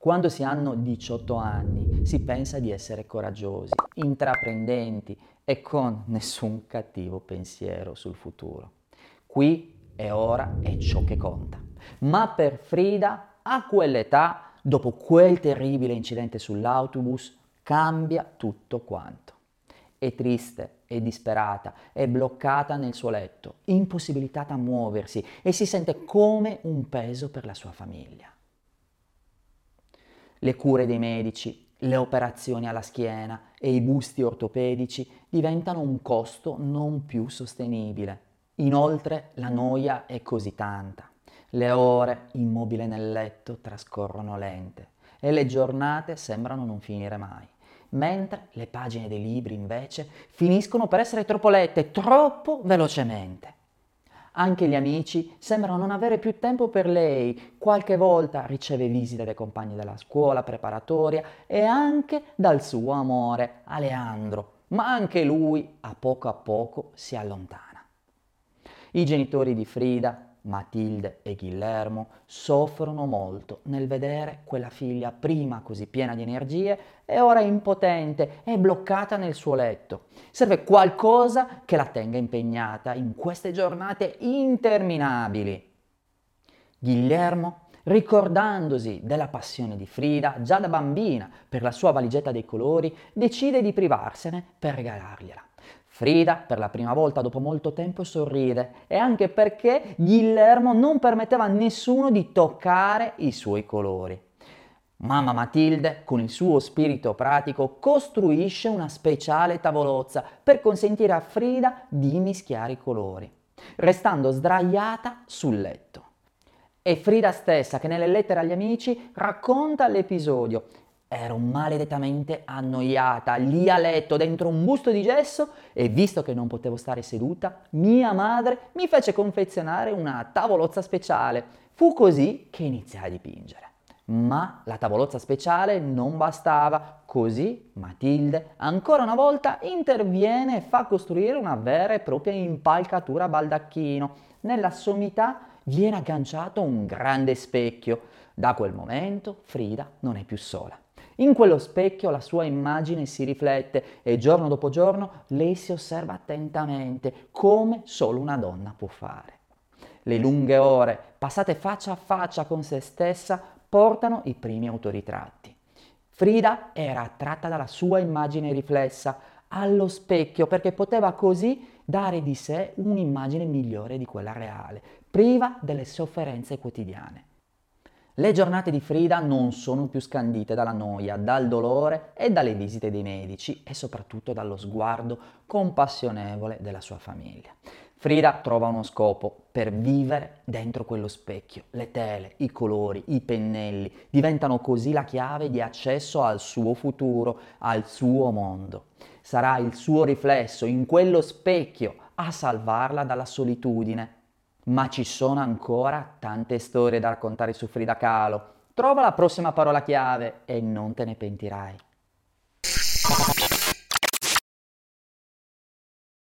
Quando si hanno 18 anni si pensa di essere coraggiosi, intraprendenti e con nessun cattivo pensiero sul futuro. Qui e ora è ciò che conta. Ma per Frida, a quell'età, dopo quel terribile incidente sull'autobus, cambia tutto quanto. È triste, è disperata, è bloccata nel suo letto, impossibilitata a muoversi e si sente come un peso per la sua famiglia. Le cure dei medici, le operazioni alla schiena e i busti ortopedici diventano un costo non più sostenibile. Inoltre la noia è così tanta. Le ore immobile nel letto trascorrono lente e le giornate sembrano non finire mai, mentre le pagine dei libri invece finiscono per essere troppo lette troppo velocemente. Anche gli amici sembrano non avere più tempo per lei, qualche volta riceve visite dai compagni della scuola preparatoria e anche dal suo amore, Aleandro, ma anche lui a poco a poco si allontana. I genitori di Frida Matilde e Guillermo soffrono molto nel vedere quella figlia prima così piena di energie e ora impotente e bloccata nel suo letto. Serve qualcosa che la tenga impegnata in queste giornate interminabili. Guillermo, ricordandosi della passione di Frida già da bambina per la sua valigetta dei colori, decide di privarsene per regalargliela. Frida, per la prima volta dopo molto tempo, sorride e anche perché Guillermo non permetteva a nessuno di toccare i suoi colori. Mamma Matilde, con il suo spirito pratico, costruisce una speciale tavolozza per consentire a Frida di mischiare i colori, restando sdraiata sul letto. È Frida stessa che nelle lettere agli amici racconta l'episodio Ero maledettamente annoiata, lì a letto, dentro un busto di gesso e visto che non potevo stare seduta, mia madre mi fece confezionare una tavolozza speciale. Fu così che iniziai a dipingere. Ma la tavolozza speciale non bastava, così Matilde ancora una volta interviene e fa costruire una vera e propria impalcatura baldacchino. Nella sommità viene agganciato un grande specchio. Da quel momento Frida non è più sola. In quello specchio la sua immagine si riflette e giorno dopo giorno lei si osserva attentamente come solo una donna può fare. Le lunghe ore passate faccia a faccia con se stessa portano i primi autoritratti. Frida era attratta dalla sua immagine riflessa allo specchio perché poteva così dare di sé un'immagine migliore di quella reale, priva delle sofferenze quotidiane. Le giornate di Frida non sono più scandite dalla noia, dal dolore e dalle visite dei medici e soprattutto dallo sguardo compassionevole della sua famiglia. Frida trova uno scopo per vivere dentro quello specchio. Le tele, i colori, i pennelli diventano così la chiave di accesso al suo futuro, al suo mondo. Sarà il suo riflesso in quello specchio a salvarla dalla solitudine ma ci sono ancora tante storie da raccontare su Frida Kahlo. Trova la prossima parola chiave e non te ne pentirai.